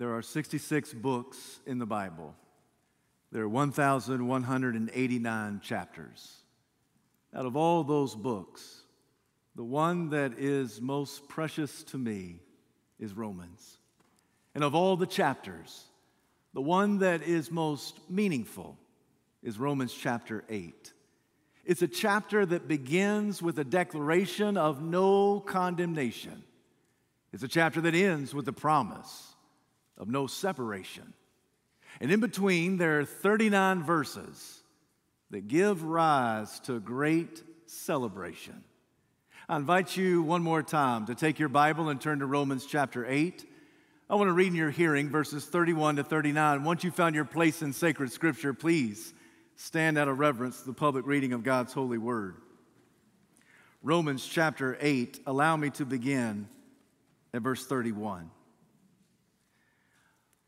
There are 66 books in the Bible. There are 1,189 chapters. Out of all those books, the one that is most precious to me is Romans. And of all the chapters, the one that is most meaningful is Romans chapter 8. It's a chapter that begins with a declaration of no condemnation. It's a chapter that ends with a promise of no separation. And in between, there are 39 verses that give rise to great celebration. I invite you one more time to take your Bible and turn to Romans chapter 8. I want to read in your hearing verses 31 to 39. Once you've found your place in sacred scripture, please stand out of reverence to the public reading of God's holy word. Romans chapter 8, allow me to begin at verse 31.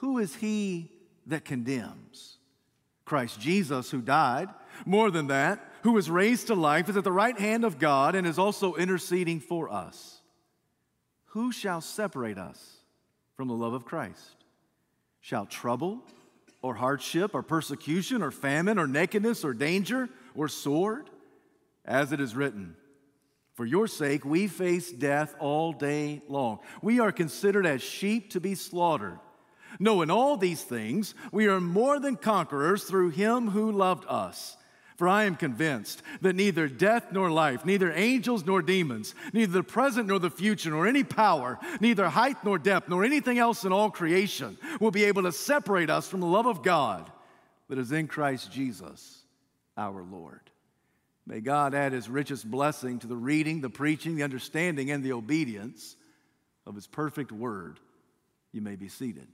Who is he that condemns? Christ Jesus, who died. More than that, who was raised to life, is at the right hand of God and is also interceding for us. Who shall separate us from the love of Christ? Shall trouble or hardship or persecution or famine or nakedness or danger or sword? As it is written, for your sake, we face death all day long. We are considered as sheep to be slaughtered. No, in all these things, we are more than conquerors through him who loved us. For I am convinced that neither death nor life, neither angels nor demons, neither the present nor the future, nor any power, neither height nor depth, nor anything else in all creation will be able to separate us from the love of God that is in Christ Jesus our Lord. May God add his richest blessing to the reading, the preaching, the understanding, and the obedience of his perfect word. You may be seated.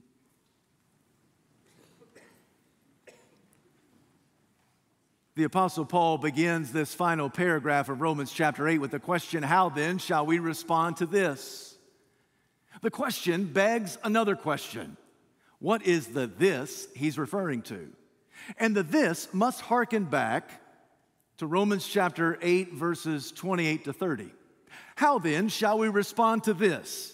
The Apostle Paul begins this final paragraph of Romans chapter 8 with the question How then shall we respond to this? The question begs another question What is the this he's referring to? And the this must hearken back to Romans chapter 8, verses 28 to 30. How then shall we respond to this?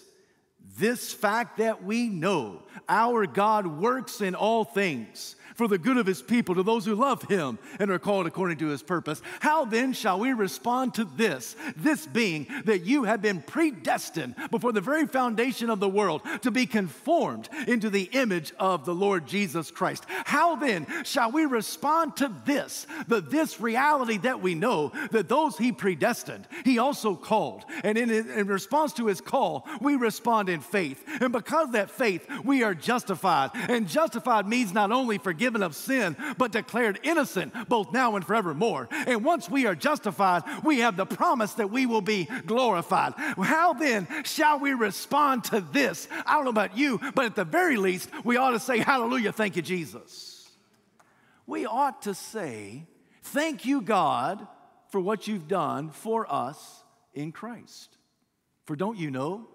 This fact that we know our God works in all things for the good of his people, to those who love him and are called according to his purpose. How then shall we respond to this? This being that you have been predestined before the very foundation of the world to be conformed into the image of the Lord Jesus Christ. How then shall we respond to this? The this reality that we know that those he predestined, he also called. And in, in response to his call, we respond in faith. And because that faith, we are justified. And justified means not only forgiveness forgiven of sin, but declared innocent both now and forevermore. And once we are justified, we have the promise that we will be glorified. How then shall we respond to this? I don't know about you, but at the very least, we ought to say, Hallelujah, thank you, Jesus. We ought to say, Thank you, God, for what you've done for us in Christ. For don't you know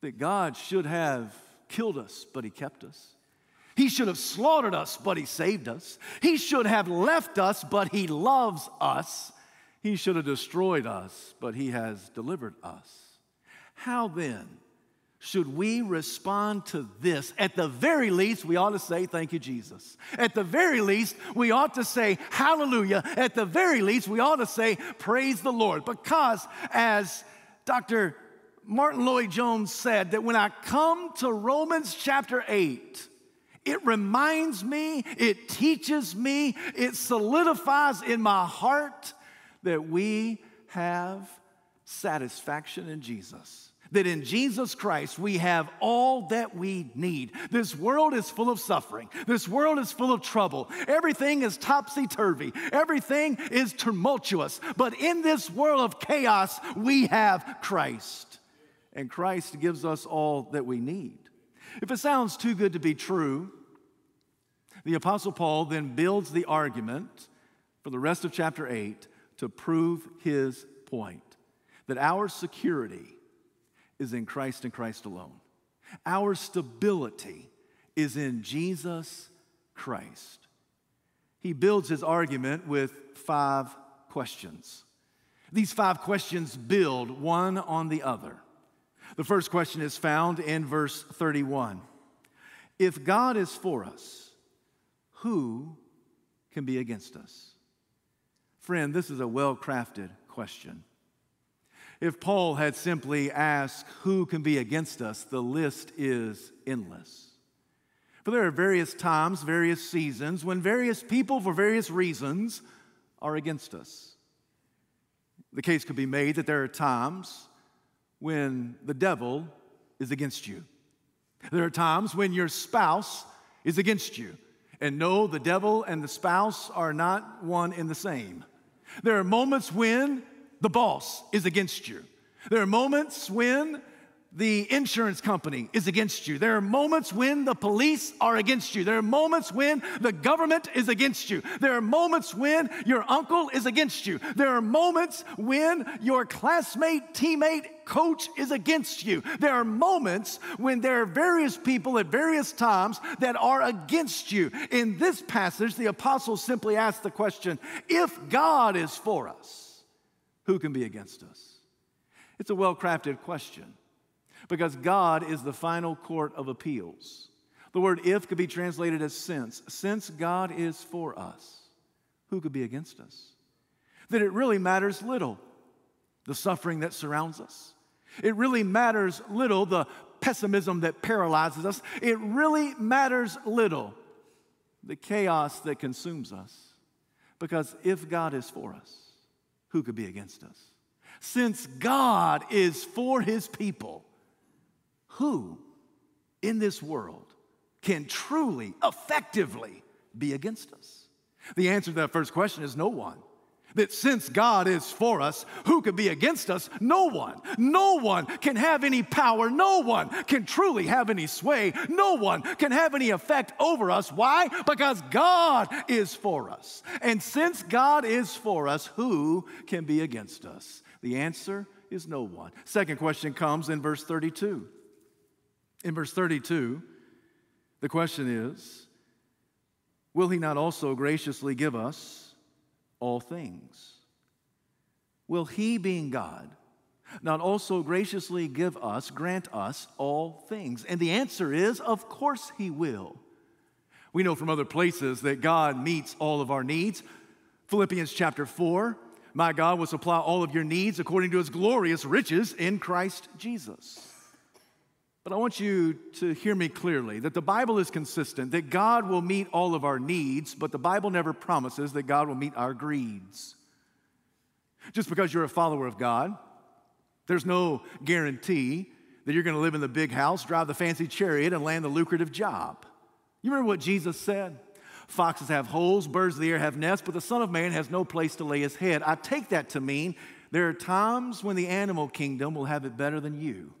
that God should have killed us, but He kept us? He should have slaughtered us, but He saved us. He should have left us, but He loves us. He should have destroyed us, but He has delivered us. How then should we respond to this? At the very least, we ought to say, Thank you, Jesus. At the very least, we ought to say, Hallelujah. At the very least, we ought to say, Praise the Lord. Because as Dr. Martyn Lloyd-Jones said, that when I come to Romans chapter 8, it reminds me, it teaches me, it solidifies in my heart that we have satisfaction in Jesus. That in Jesus Christ we have all that we need. This world is full of suffering. This world is full of trouble. Everything is topsy turvy. Everything is tumultuous. But in this world of chaos, we have Christ. And Christ gives us all that we need. If it sounds too good to be true, the Apostle Paul then builds the argument for the rest of chapter 8 to prove his point that our security is in Christ and Christ alone. Our stability is in Jesus Christ. He builds his argument with five questions. These five questions build one on the other. The first question is found in verse 31. If God is for us, who can be against us? Friend, this is a well crafted question. If Paul had simply asked, Who can be against us? the list is endless. For there are various times, various seasons, when various people, for various reasons, are against us. The case could be made that there are times when the devil is against you. There are times when your spouse is against you. And no, the devil and the spouse are not one in the same. There are moments when the boss is against you. There are moments when the insurance company is against you. There are moments when the police are against you. There are moments when the government is against you. There are moments when your uncle is against you. There are moments when your classmate, teammate, coach is against you. There are moments when there are various people at various times that are against you. In this passage, the apostle simply asks the question if God is for us, who can be against us? It's a well crafted question because God is the final court of appeals. The word if could be translated as since. Since God is for us, who could be against us? That it really matters little the suffering that surrounds us. It really matters little the pessimism that paralyzes us. It really matters little the chaos that consumes us. Because if God is for us, who could be against us? Since God is for his people, who in this world can truly, effectively be against us? The answer to that first question is no one. That since God is for us, who could be against us? No one. No one can have any power. No one can truly have any sway. No one can have any effect over us. Why? Because God is for us. And since God is for us, who can be against us? The answer is no one. Second question comes in verse 32. In verse 32, the question is Will he not also graciously give us all things? Will he, being God, not also graciously give us, grant us all things? And the answer is, of course he will. We know from other places that God meets all of our needs. Philippians chapter 4, my God will supply all of your needs according to his glorious riches in Christ Jesus. But I want you to hear me clearly that the Bible is consistent, that God will meet all of our needs, but the Bible never promises that God will meet our greeds. Just because you're a follower of God, there's no guarantee that you're going to live in the big house, drive the fancy chariot, and land the lucrative job. You remember what Jesus said? Foxes have holes, birds of the air have nests, but the Son of Man has no place to lay his head. I take that to mean there are times when the animal kingdom will have it better than you.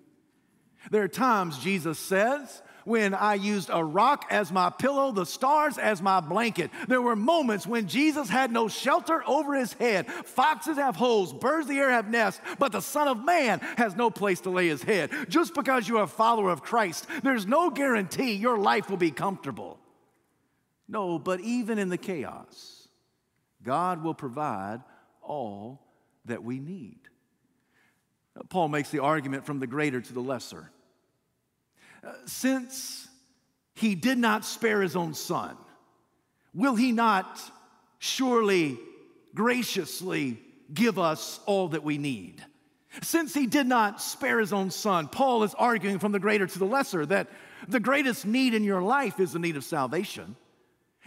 There are times, Jesus says, when I used a rock as my pillow, the stars as my blanket. There were moments when Jesus had no shelter over his head. Foxes have holes, birds of the air have nests, but the Son of Man has no place to lay his head. Just because you're a follower of Christ, there's no guarantee your life will be comfortable. No, but even in the chaos, God will provide all that we need. Paul makes the argument from the greater to the lesser. Since he did not spare his own son, will he not surely graciously give us all that we need? Since he did not spare his own son, Paul is arguing from the greater to the lesser that the greatest need in your life is the need of salvation.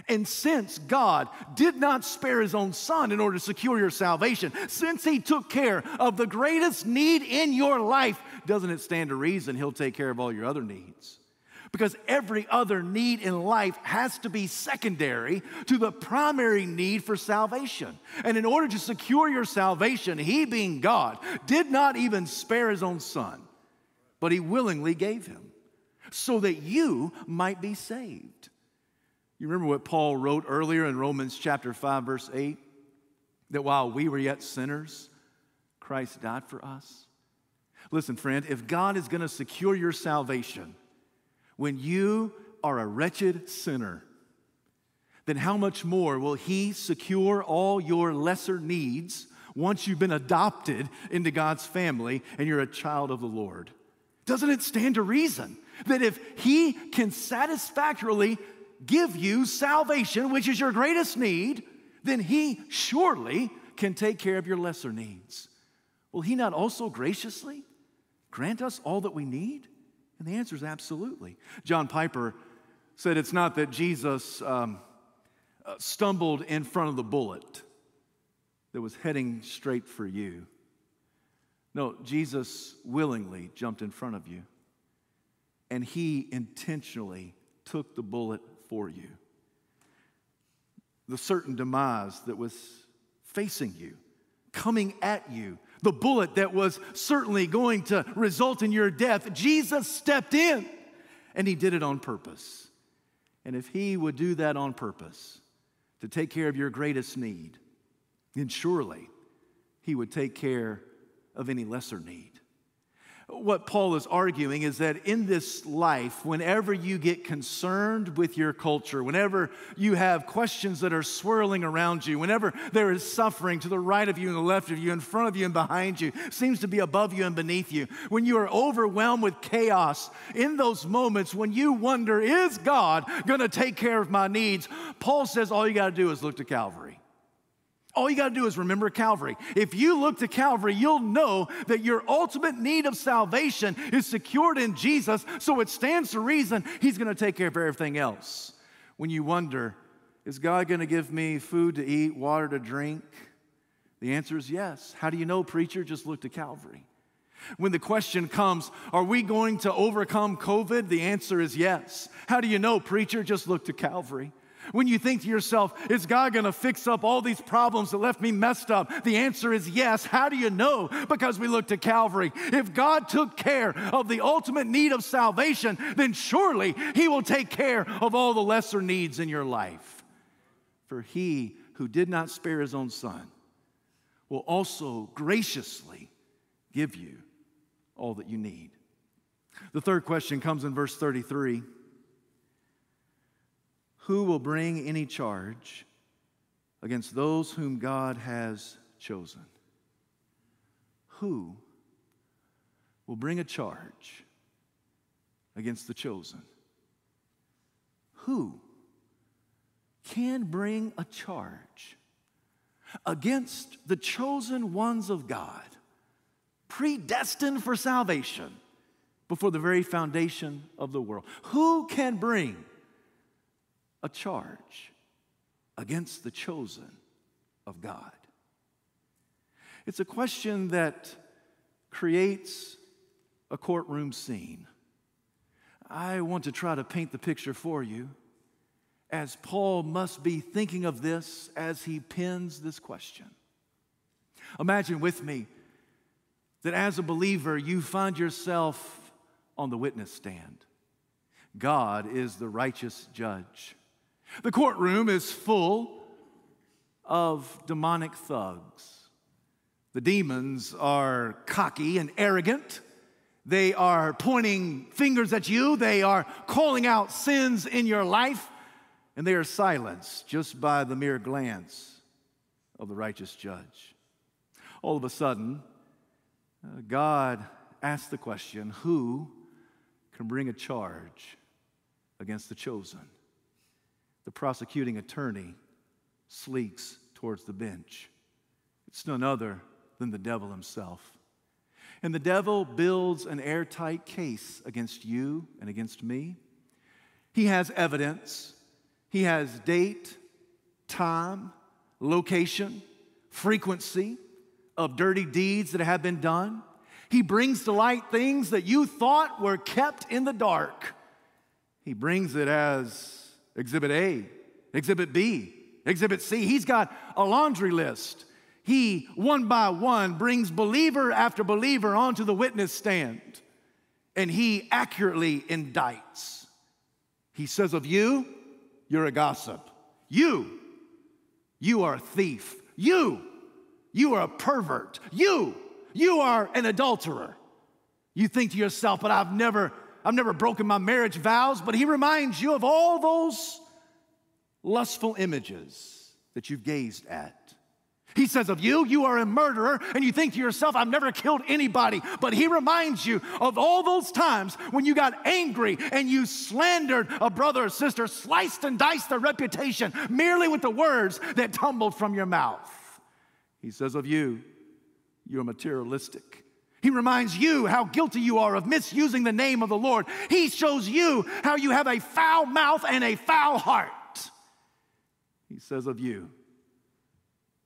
And since God did not spare his own son in order to secure your salvation, since he took care of the greatest need in your life, doesn't it stand to reason he'll take care of all your other needs? Because every other need in life has to be secondary to the primary need for salvation. And in order to secure your salvation, he, being God, did not even spare his own son, but he willingly gave him. so that you might be saved. You remember what Paul wrote earlier in Romans chapter 5, verse 8? That while we were yet sinners, Christ died for us. Listen, friend, if God is going to secure your salvation when you are a wretched sinner, then how much more will He secure all your lesser needs once you've been adopted into God's family and you're a child of the Lord? Doesn't it stand to reason that if He can satisfactorily give you salvation, which is your greatest need, then He surely can take care of your lesser needs. Will He not also graciously grant us all that we need? And the answer is absolutely. John Piper said it's not that Jesus um, uh, stumbled in front of the bullet that was heading straight for you. No, Jesus willingly jumped in front of you, and He intentionally took the bullet for you. The certain demise that was facing you, coming at you, the bullet that was certainly going to result in your death, Jesus stepped in and he did it on purpose. And if he would do that on purpose to take care of your greatest need, then surely he would take care of any lesser need. What Paul is arguing is that in this life, whenever you get concerned with your culture, whenever you have questions that are swirling around you, whenever there is suffering to the right of you and the left of you, in front of you and behind you, seems to be above you and beneath you, when you are overwhelmed with chaos, in those moments when you wonder, is God going to take care of my needs? Paul says all you got to do is look to Calvary. All you got to do is remember Calvary. If you look to Calvary, you'll know that your ultimate need of salvation is secured in Jesus, so it stands to reason He's going to take care of everything else. When you wonder, is God going to give me food to eat, water to drink? The answer is yes. How do you know, preacher? Just look to Calvary. When the question comes, are we going to overcome COVID? The answer is yes. How do you know, preacher? Just look to Calvary. When you think to yourself, is God gonna fix up all these problems that left me messed up? The answer is yes. How do you know? Because we look to Calvary. If God took care of the ultimate need of salvation, then surely He will take care of all the lesser needs in your life. For He who did not spare His own Son will also graciously give you all that you need. The third question comes in verse 33. Who will bring any charge against those whom God has chosen? Who will bring a charge against the chosen? Who can bring a charge against the chosen ones of God, predestined for salvation before the very foundation of the world? Who can bring a charge against the chosen of God? It's a question that creates a courtroom scene. I want to try to paint the picture for you as Paul must be thinking of this as he pins this question. Imagine with me that as a believer, you find yourself on the witness stand. God is the righteous judge. The courtroom is full of demonic thugs. The demons are cocky and arrogant. They are pointing fingers at you. They are calling out sins in your life. And they are silenced just by the mere glance of the righteous judge. All of a sudden, uh, God asks the question who can bring a charge against the chosen? The prosecuting attorney sleeks towards the bench. It's none other than the devil himself. And the devil builds an airtight case against you and against me. He has evidence, he has date, time, location, frequency of dirty deeds that have been done. He brings to light things that you thought were kept in the dark. He brings it as Exhibit A, Exhibit B, Exhibit C. He's got a laundry list. He, one by one, brings believer after believer onto the witness stand. and he accurately indicts. He says of you, you're a gossip. You, you are a thief. You, you are a pervert. You, you are an adulterer. You think to yourself, but I've never, I've never broken my marriage vows, but he reminds you of all those lustful images that you've gazed at. He says of you, you are a murderer, and you think to yourself, I've never killed anybody. But he reminds you of all those times when you got angry and you slandered a brother or sister, sliced and diced their reputation merely with the words that tumbled from your mouth. He says of you, you're materialistic. He reminds you how guilty you are of misusing the name of the Lord. He shows you how you have a foul mouth and a foul heart. He says of you,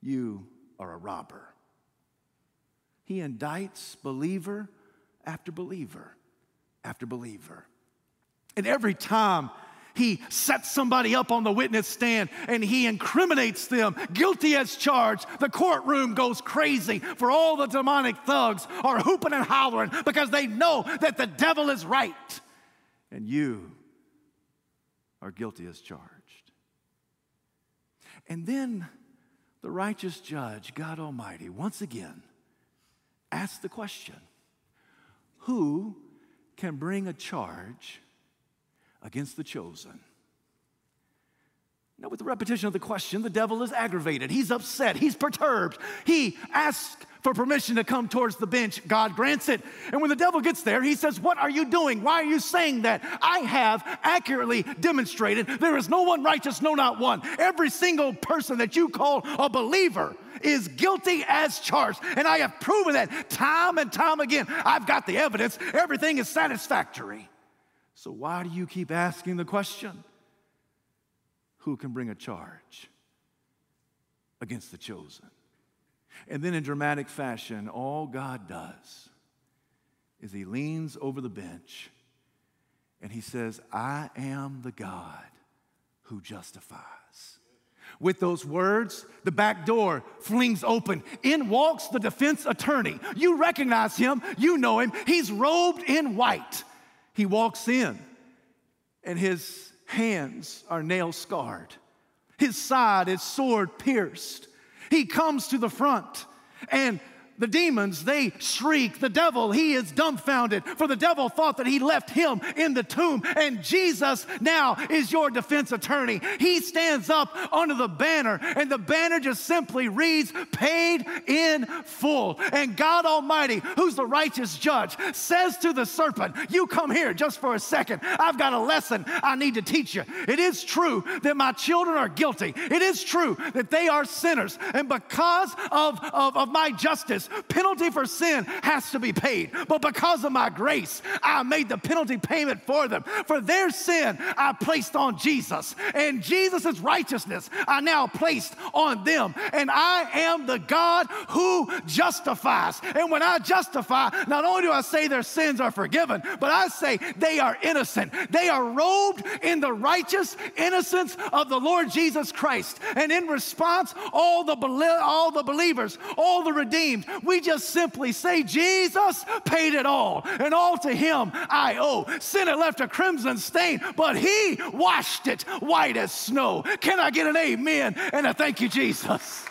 you are a robber. He indicts believer after believer after believer. And every time he sets somebody up on the witness stand and he incriminates them, guilty as charged. The courtroom goes crazy for all the demonic thugs are hooping and hollering because they know that the devil is right. And you are guilty as charged. And then the righteous judge, God Almighty, once again asks the question Who can bring a charge against the chosen? Now, with the repetition of the question, the devil is aggravated. He's upset. He's perturbed. He asks for permission to come towards the bench. God grants it. And when the devil gets there, he says, What are you doing? Why are you saying that? I have accurately demonstrated there is no one righteous, no, not one. Every single person that you call a believer is guilty as charged. And I have proven that time and time again. I've got the evidence. Everything is satisfactory. So why do you keep asking the question? who can bring a charge against the chosen. And then, in dramatic fashion, all God does is he leans over the bench and he says, I am the God who justifies. With those words, the back door flings open. In walks the defense attorney. You recognize him, you know him. He's robed in white. He walks in, and his hands are nail scarred, his side is sword pierced. He comes to the front and the demons, they shriek. The devil, he is dumbfounded, for the devil thought that he left him in the tomb. And Jesus now is your defense attorney. He stands up under the banner, and the banner just simply reads, Paid in full. And God Almighty, who's the righteous judge, says to the serpent, You come here just for a second. I've got a lesson I need to teach you. It is true that my children are guilty, it is true that they are sinners. And because of, of, of my justice, penalty for sin has to be paid. But because of my grace, I made the penalty payment for them. For their sin, I placed on Jesus. And Jesus' righteousness, I now placed on them. And I am the God who justifies. And when I justify, not only do I say their sins are forgiven, but I say they are innocent. They are robed in the righteous innocence of the Lord Jesus Christ. And in response, all the, all the believers, all the redeemed, we just simply say, Jesus paid it all, and all to him I owe. Sin had left a crimson stain, but he washed it white as snow. Can I get an amen and a thank you, Jesus?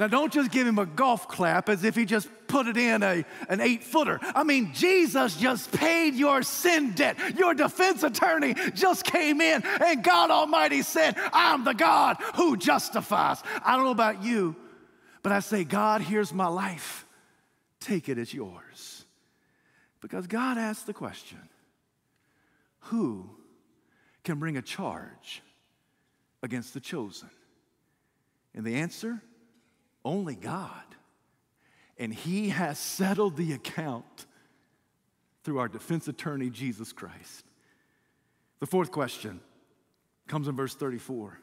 Now, don't just give him a golf clap as if he just put it in a, an eight footer. I mean, Jesus just paid your sin debt. Your defense attorney just came in, and God Almighty said, I'm the God who justifies. I don't know about you, but I say, God, here's my life. Take it as yours. Because God asked the question who can bring a charge against the chosen? And the answer only God. And He has settled the account through our defense attorney, Jesus Christ. The fourth question comes in verse 34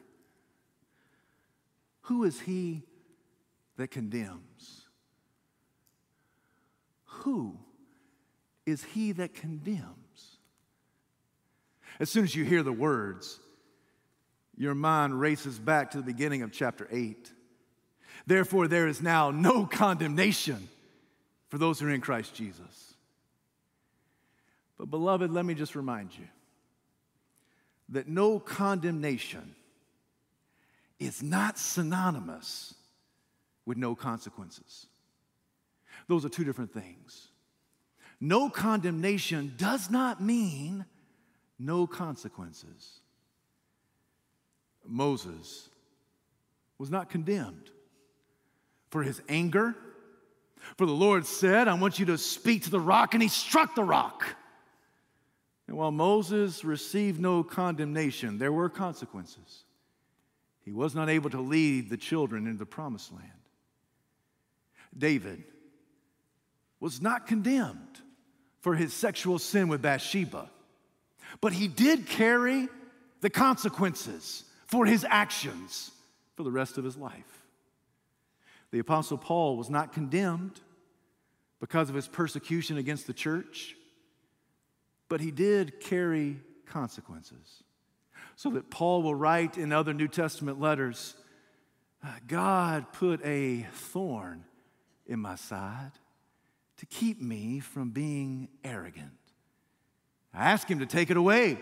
Who is He that condemns? Who is He that condemns? As soon as you hear the words, your mind races back to the beginning of chapter 8 Therefore, there is now no condemnation for those who are in Christ Jesus. But, beloved, let me just remind you that no condemnation is not synonymous with no consequences. Those are two different things. No condemnation does not mean no consequences. Moses was not condemned for his anger. For the Lord said, I want you to speak to the rock, and he struck the rock. And while Moses received no condemnation, there were consequences. He was not able to lead the children into the promised land. David was not condemned for his sexual sin with Bathsheba, but he did carry the consequences for his actions for the rest of his life. The Apostle Paul was not condemned because of his persecution against the church, but he did carry consequences. So that Paul will write in other New Testament letters uh, God put a thorn in my side to keep me from being arrogant. I ask him to take it away.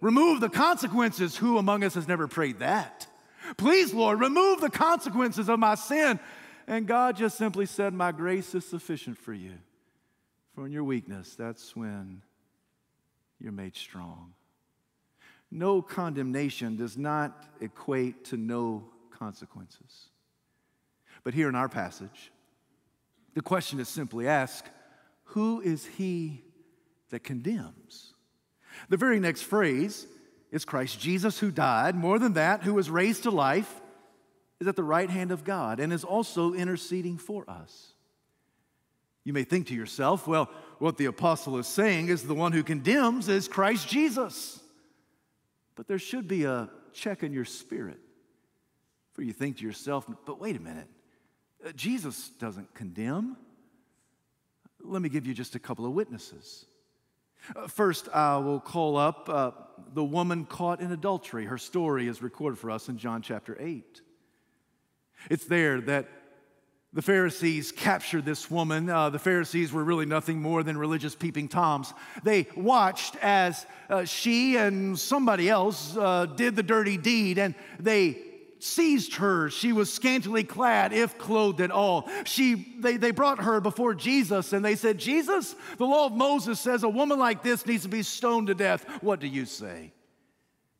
Remove the consequences. Who among us has never prayed that? Please, Lord, remove the consequences of my sin. And God just simply said, My grace is sufficient for you. For in your weakness, that's when you're made strong. No condemnation does not equate to no consequences. But here in our passage, the question is simply asked Who is he that condemns? The very next phrase is Christ Jesus who died, more than that, who was raised to life, is at the right hand of God and is also interceding for us. You may think to yourself, well, what the apostle is saying is the one who condemns is Christ Jesus. But there should be a check in your spirit. For you think to yourself, but wait a minute, uh, Jesus doesn't condemn. Let me give you just a couple of witnesses. Uh, first, I will call up uh, the woman caught in adultery. Her story is recorded for us in John chapter 8. It's there that the Pharisees captured this woman. Uh, the Pharisees were really nothing more than religious peeping toms. They watched as uh, she and somebody else uh, did the dirty deed, and they seized her. She was scantily clad, if clothed at all. She, they, they brought her before Jesus and they said, Jesus, the law of Moses says a woman like this needs to be stoned to death. What do you say?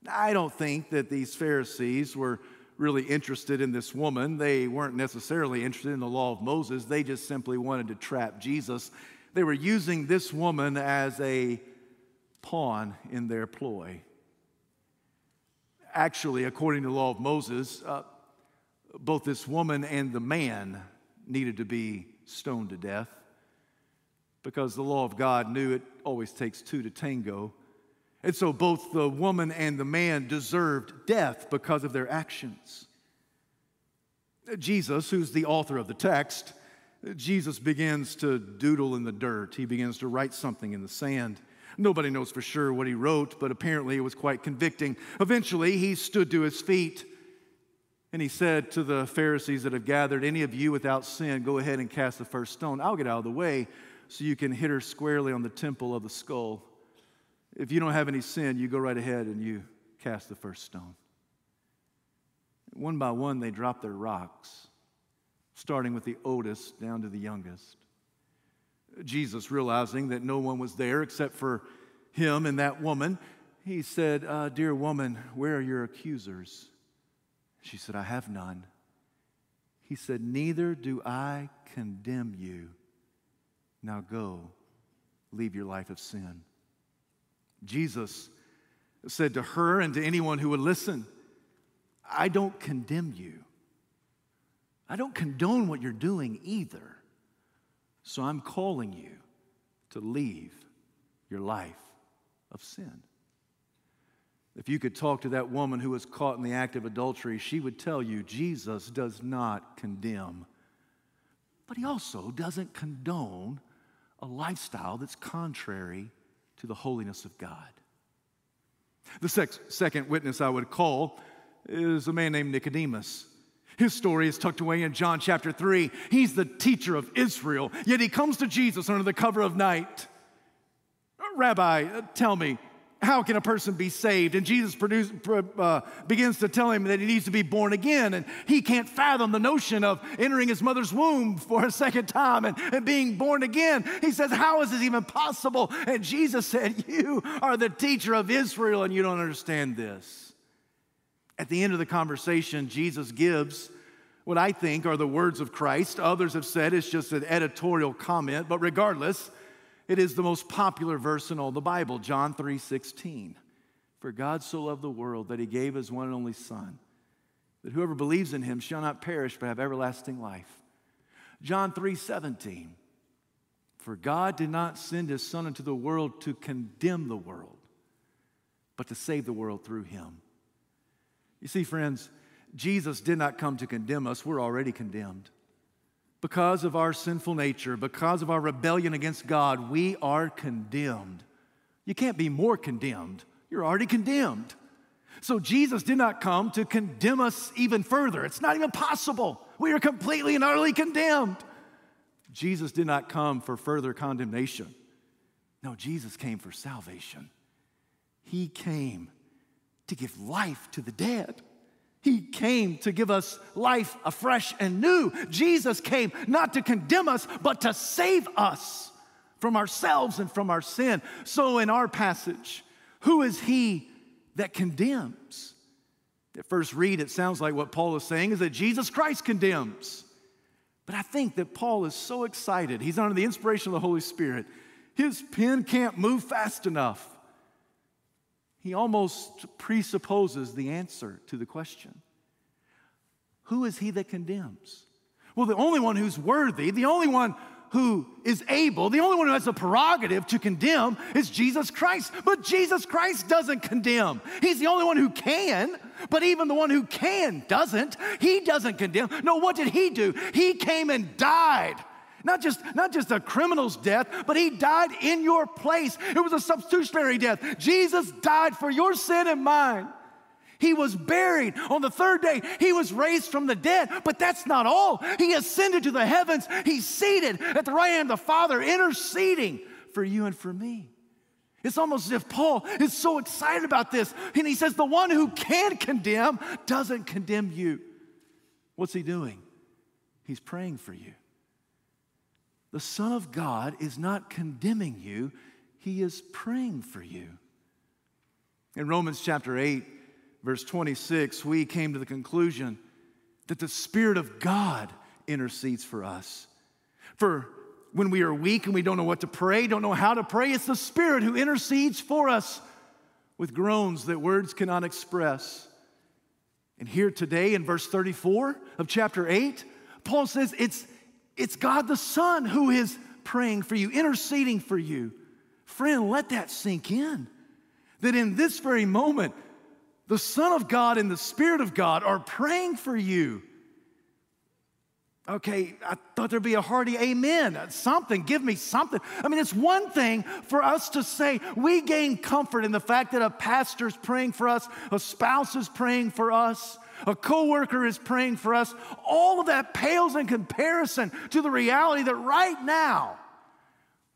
I don't think that these Pharisees were really interested in this woman. They weren't necessarily interested in the law of Moses. They just simply wanted to trap Jesus. They were using this woman as a pawn in their ploy actually, according to the law of Moses, uh, both this woman and the man needed to be stoned to death because the law of God knew it always takes two to tango. And so both the woman and the man deserved death because of their actions. Jesus, who's the author of the text, Jesus begins to doodle in the dirt. He begins to write something in the sand. Nobody knows for sure what he wrote, but apparently it was quite convicting. Eventually, he stood to his feet and he said to the Pharisees that have gathered, Any of you without sin, go ahead and cast the first stone. I'll get out of the way so you can hit her squarely on the temple of the skull. If you don't have any sin, you go right ahead and you cast the first stone. One by one, they dropped their rocks, starting with the oldest down to the youngest. Jesus, realizing that no one was there except for him and that woman, he said, uh, Dear woman, where are your accusers? She said, I have none. He said, Neither do I condemn you. Now go, leave your life of sin. Jesus said to her and to anyone who would listen, I don't condemn you. I don't condone what you're doing either. So I'm calling you to leave your life of sin. If you could talk to that woman who was caught in the act of adultery, she would tell you Jesus does not condemn, but he also doesn't condone a lifestyle that's contrary to the holiness of God. The second witness I would call is a man named Nicodemus. His story is tucked away in John chapter 3. He's the teacher of Israel, yet he comes to Jesus under the cover of night. Rabbi, tell me, how can a person be saved? And Jesus produce, uh, begins to tell him that he needs to be born again. And he can't fathom the notion of entering his mother's womb for a second time and, and being born again. He says, How is this even possible? And Jesus said, You are the teacher of Israel and you don't understand this. At the end of the conversation, Jesus gives what I think are the words of Christ. Others have said it's just an editorial comment, but regardless, it is the most popular verse in all the Bible, John 3:16. For God so loved the world that he gave his one and only son, that whoever believes in him shall not perish but have everlasting life. John 3:17. For God did not send his son into the world to condemn the world, but to save the world through him. You see, friends, Jesus did not come to condemn us, we're already condemned. Because of our sinful nature, because of our rebellion against God, we are condemned. You can't be more condemned. You're already condemned. So Jesus did not come to condemn us even further. It's not even possible. We are completely and utterly condemned. Jesus did not come for further condemnation. No, Jesus came for salvation. He came to give life to the dead. He came to give us life afresh and new. Jesus came not to condemn us, but to save us from ourselves and from our sin. So, in our passage, who is he that condemns? At first read, it sounds like what Paul is saying is that Jesus Christ condemns. But I think that Paul is so excited. He's under the inspiration of the Holy Spirit. His pen can't move fast enough he almost presupposes the answer to the question Who is he that condemns? Well, the only one who's worthy, the only one who is able, the only one who has the prerogative to condemn is Jesus Christ. But Jesus Christ doesn't condemn. He's the only one who can, but even the one who can doesn't. He doesn't condemn. No, what did he do? He came and died not just, not just a criminal's death, but he died in your place. It was a substitutionary death. Jesus died for your sin and mine. He was buried. On the third day, he was raised from the dead. But that's not all. He ascended to the heavens. He's seated at the right hand of the Father, interceding for you and for me. It's almost as if Paul is so excited about this. And he says, The one who can condemn doesn't condemn you. What's he doing? He's praying for you. The Son of God is not condemning you, He is praying for you. In Romans chapter 8, verse 26, we came to the conclusion that the Spirit of God intercedes for us. For when we are weak and we don't know what to pray, don't know how to pray, it's the Spirit who intercedes for us with groans that words cannot express. And here today in verse 34 of chapter 8, Paul says it's it's God the Son who is praying for you, interceding for you. Friend, let that sink in. That in this very moment, the Son of God and the Spirit of God are praying for you. Okay, I thought there'd be a hearty amen. Something, give me something. I mean, it's one thing for us to say we gain comfort in the fact that a pastor's praying for us, a spouse is praying for us, a coworker is praying for us. All of that pales in comparison to the reality that right now,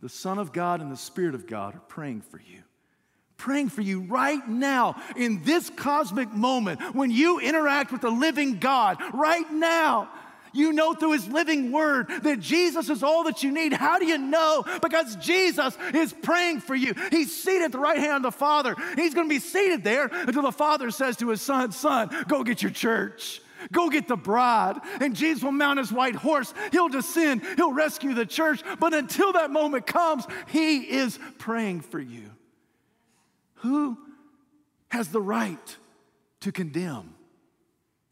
the Son of God and the Spirit of God are praying for you. Praying for you right now in this cosmic moment when you interact with the living God, right now. You know through his living word that Jesus is all that you need. How do you know? Because Jesus is praying for you. He's seated at the right hand of the Father. He's going to be seated there until the Father says to his son, Son, go get your church. Go get the bride. And Jesus will mount his white horse. He'll descend. He'll rescue the church. But until that moment comes, he is praying for you. Who has the right to condemn?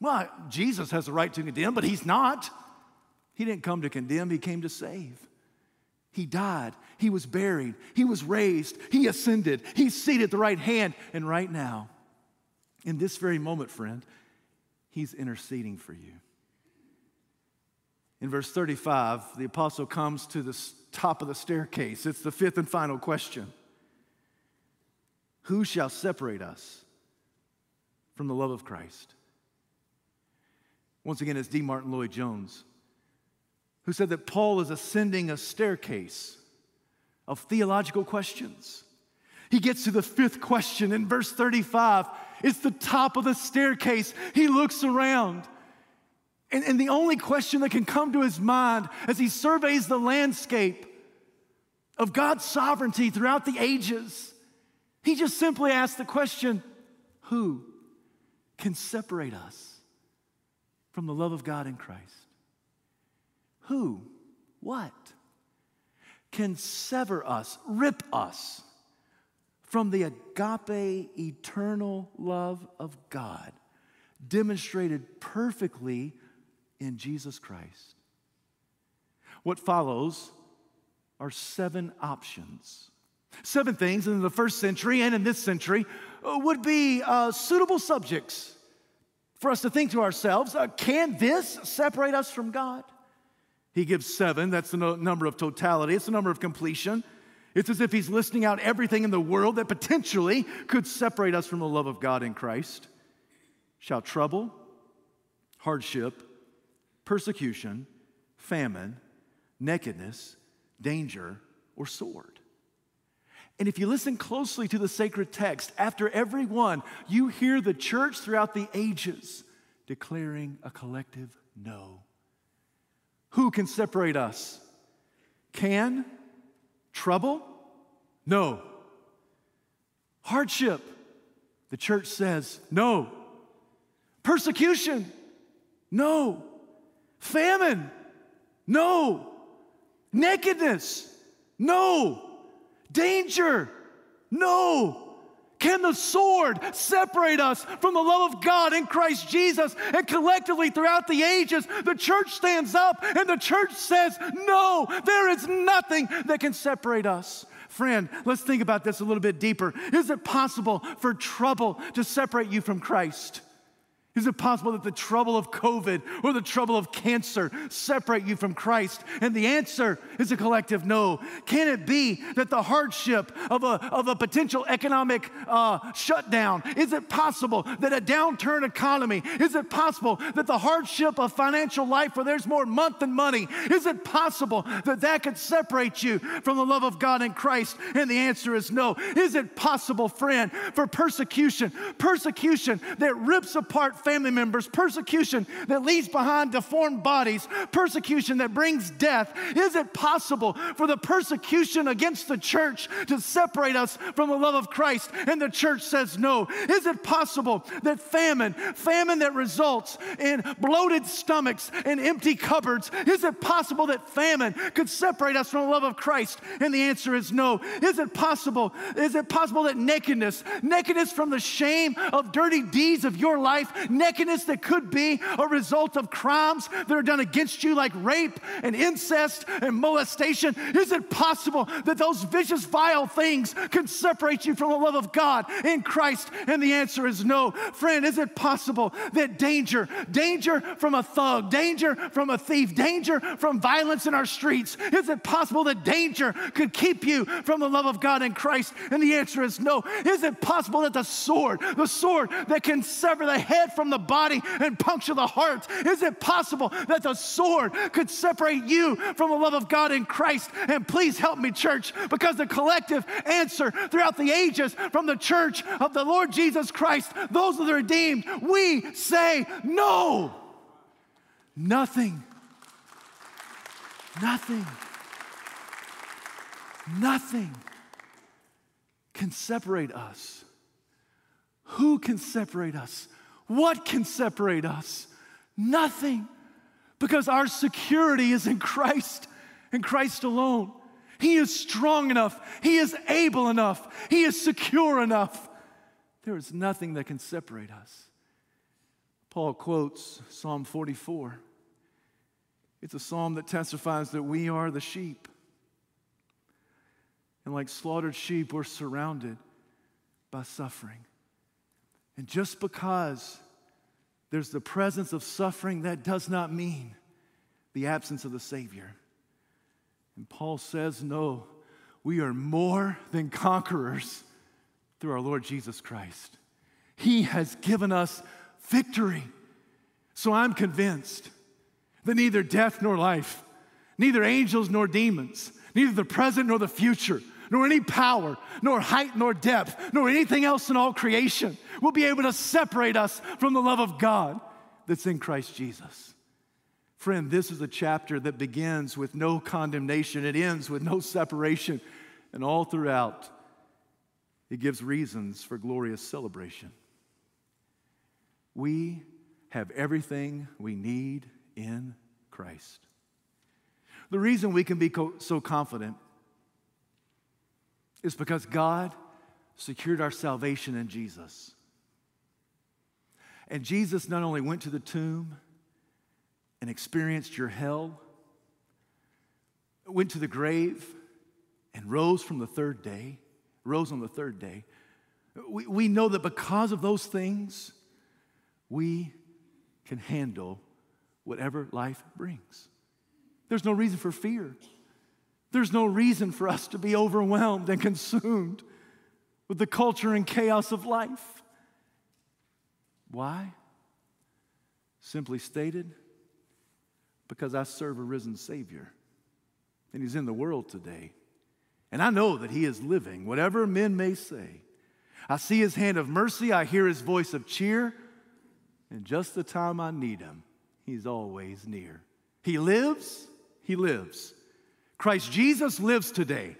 Well, Jesus has the right to condemn, but he's not. He didn't come to condemn, he came to save. He died, he was buried, he was raised, he ascended, he's seated at the right hand, and right now, in this very moment, friend, he's interceding for you. In verse 35, the apostle comes to the top of the staircase. It's the fifth and final question Who shall separate us from the love of Christ? Once again, it's D. Martyn Lloyd Jones, who said that Paul is ascending a staircase of theological questions. He gets to the fifth question in verse 35. It's the top of the staircase. He looks around. And, and the only question that can come to his mind as he surveys the landscape of God's sovereignty throughout the ages, he just simply asks the question who can separate us from the love of God in Christ? Who, what can sever us, rip us from the agape, eternal love of God demonstrated perfectly in Jesus Christ? What follows are seven options. Seven things in the first century and in this century would be uh, suitable subjects for us to think to ourselves uh, can this separate us from God? He gives seven, that's the no- number of totality, it's the number of completion. It's as if he's listing out everything in the world that potentially could separate us from the love of God in Christ. Shall trouble, hardship, persecution, famine, nakedness, danger, or sword. And if you listen closely to the sacred text, after every one, you hear the church throughout the ages declaring a collective no. Who can separate us? Can? Trouble? No. Hardship? The church says no. Persecution? No. Famine? No. Nakedness? No. Danger? No. Can the sword separate us from the love of God in Christ Jesus? And collectively throughout the ages, the church stands up and the church says, No, there is nothing that can separate us. Friend, let's think about this a little bit deeper. Is it possible for trouble to separate you from Christ? Is it possible that the trouble of COVID or the trouble of cancer separate you from Christ? And the answer is a collective no. Can it be that the hardship of a, of a potential economic uh, shutdown, is it possible that a downturn economy, is it possible that the hardship of financial life where there's more month than money, is it possible that that could separate you from the love of God in Christ? And the answer is no. Is it possible, friend, for persecution, persecution that rips apart family members, persecution that leaves behind deformed bodies, persecution that brings death. Is it possible for the persecution against the church to separate us from the love of Christ? And the church says no. Is it possible that famine, famine that results in bloated stomachs and empty cupboards, is it possible that famine could separate us from the love of Christ? And the answer is no. Is it possible? Is it possible that nakedness, nakedness from the shame of dirty deeds of your life, nakedness that could be a result of crimes that are done against you, like rape and incest and molestation? Is it possible that those vicious, vile things can separate you from the love of God in Christ? And the answer is no. Friend, is it possible that danger, danger from a thug, danger from a thief, danger from violence in our streets, is it possible that danger could keep you from the love of God in Christ? And the answer is no. Is it possible that the sword, the sword that can sever the head from the body and puncture the heart? Is it possible that the sword could separate you from the love of God in Christ? And please help me, church, because the collective answer throughout the ages from the church of the Lord Jesus Christ, those of the redeemed, we say no. Nothing. Nothing. Nothing can separate us. Who can separate us what can separate us? Nothing. Because our security is in Christ and Christ alone. He is strong enough, He is able enough, He is secure enough. There is nothing that can separate us. Paul quotes Psalm 44. It's a psalm that testifies that we are the sheep. And like slaughtered sheep, we're surrounded by suffering. And just because there's the presence of suffering, that does not mean the absence of the Savior. And Paul says, no, we are more than conquerors through our Lord Jesus Christ. He has given us victory. So I'm convinced that neither death nor life, neither angels nor demons, neither the present nor the future, nor any power, nor height, nor depth, nor anything else in all creation will be able to separate us from the love of God that's in Christ Jesus. Friend, this is a chapter that begins with no condemnation, it ends with no separation, and all throughout, it gives reasons for glorious celebration. We have everything we need in Christ. The reason we can be co- so confident is because God secured our salvation in Jesus. And Jesus not only went to the tomb and experienced your hell, went to the grave and rose from the third day, rose on the third day. We, we know that because of those things, we can handle whatever life brings. There's no reason for fear. There's no reason for us to be overwhelmed and consumed with the culture and chaos of life. Why? Simply stated, because I serve a risen Savior, and He's in the world today. And I know that He is living, whatever men may say. I see His hand of mercy, I hear His voice of cheer, and just the time I need Him, He's always near. He lives, He lives. Christ Jesus lives today.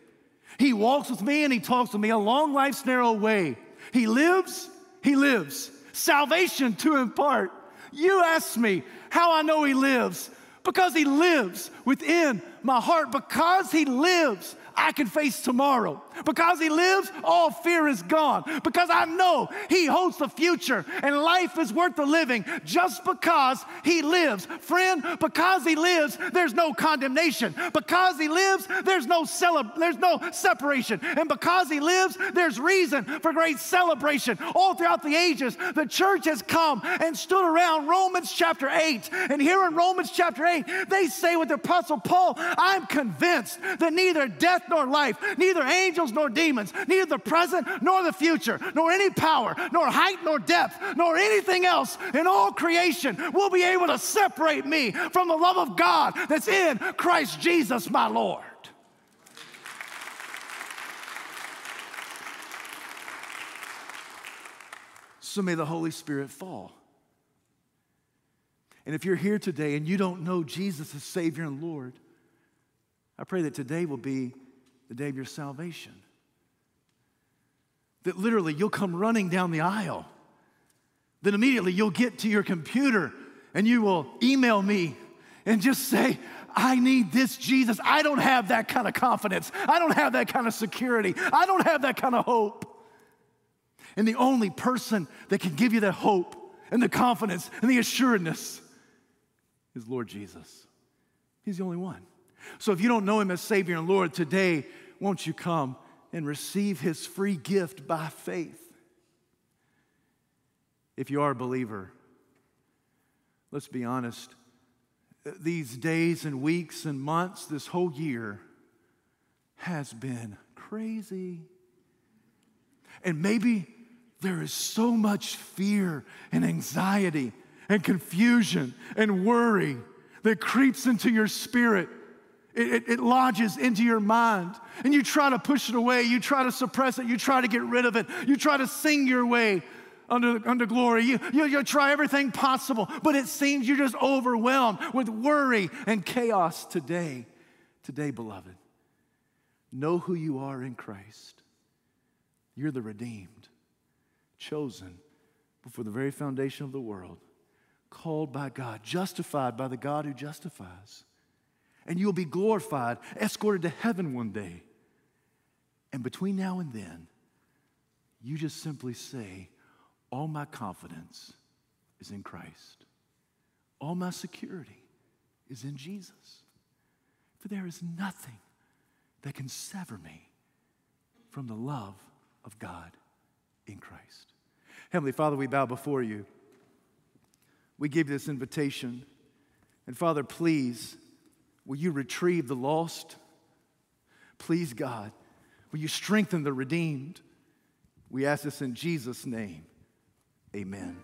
He walks with me and He talks with me along life's narrow way. He lives, He lives. Salvation to impart. You ask me how I know He lives. Because He lives within my heart. Because He lives, I can face tomorrow. Because He lives, all fear is gone. Because I know He holds the future and life is worth the living just because He lives. Friend, because He lives, there's no condemnation. Because He lives, there's no, there's no separation. And because He lives, there's reason for great celebration. All throughout the ages, the church has come and stood around Romans chapter 8. And here in Romans chapter 8, they say with the Apostle Paul, I'm convinced that neither death nor life, neither angels nor demons, neither the present nor the future, nor any power, nor height nor depth, nor anything else in all creation will be able to separate me from the love of God that's in Christ Jesus my Lord. So may the Holy Spirit fall. And if you're here today and you don't know Jesus as Savior and Lord, I pray that today will be the day of your salvation. That literally you'll come running down the aisle. Then immediately you'll get to your computer and you will email me and just say, I need this Jesus. I don't have that kind of confidence. I don't have that kind of security. I don't have that kind of hope. And the only person that can give you that hope and the confidence and the assuredness is Lord Jesus. He's the only one. So if you don't know him as Savior and Lord today, won't you come and receive his free gift by faith? If you are a believer, let's be honest. These days and weeks and months, this whole year has been crazy. And maybe there is so much fear and anxiety and confusion and worry that creeps into your spirit it, it, it, lodges into your mind and you try to push it away. You try to suppress it. You try to get rid of it. You try to sing your way under, under glory. You, you, you try everything possible, but it seems you're just overwhelmed with worry and chaos today. Today, beloved, know who you are in Christ. You're the redeemed, chosen before the very foundation of the world, called by God, justified by the God who justifies and you'll be glorified, escorted to heaven one day. And between now and then, you just simply say, All my confidence is in Christ, all my security is in Jesus. For there is nothing that can sever me from the love of God in Christ. Heavenly Father, we bow before you. We give you this invitation. And Father, please Will you retrieve the lost? Please, God, will you strengthen the redeemed? We ask this in Jesus' name. Amen.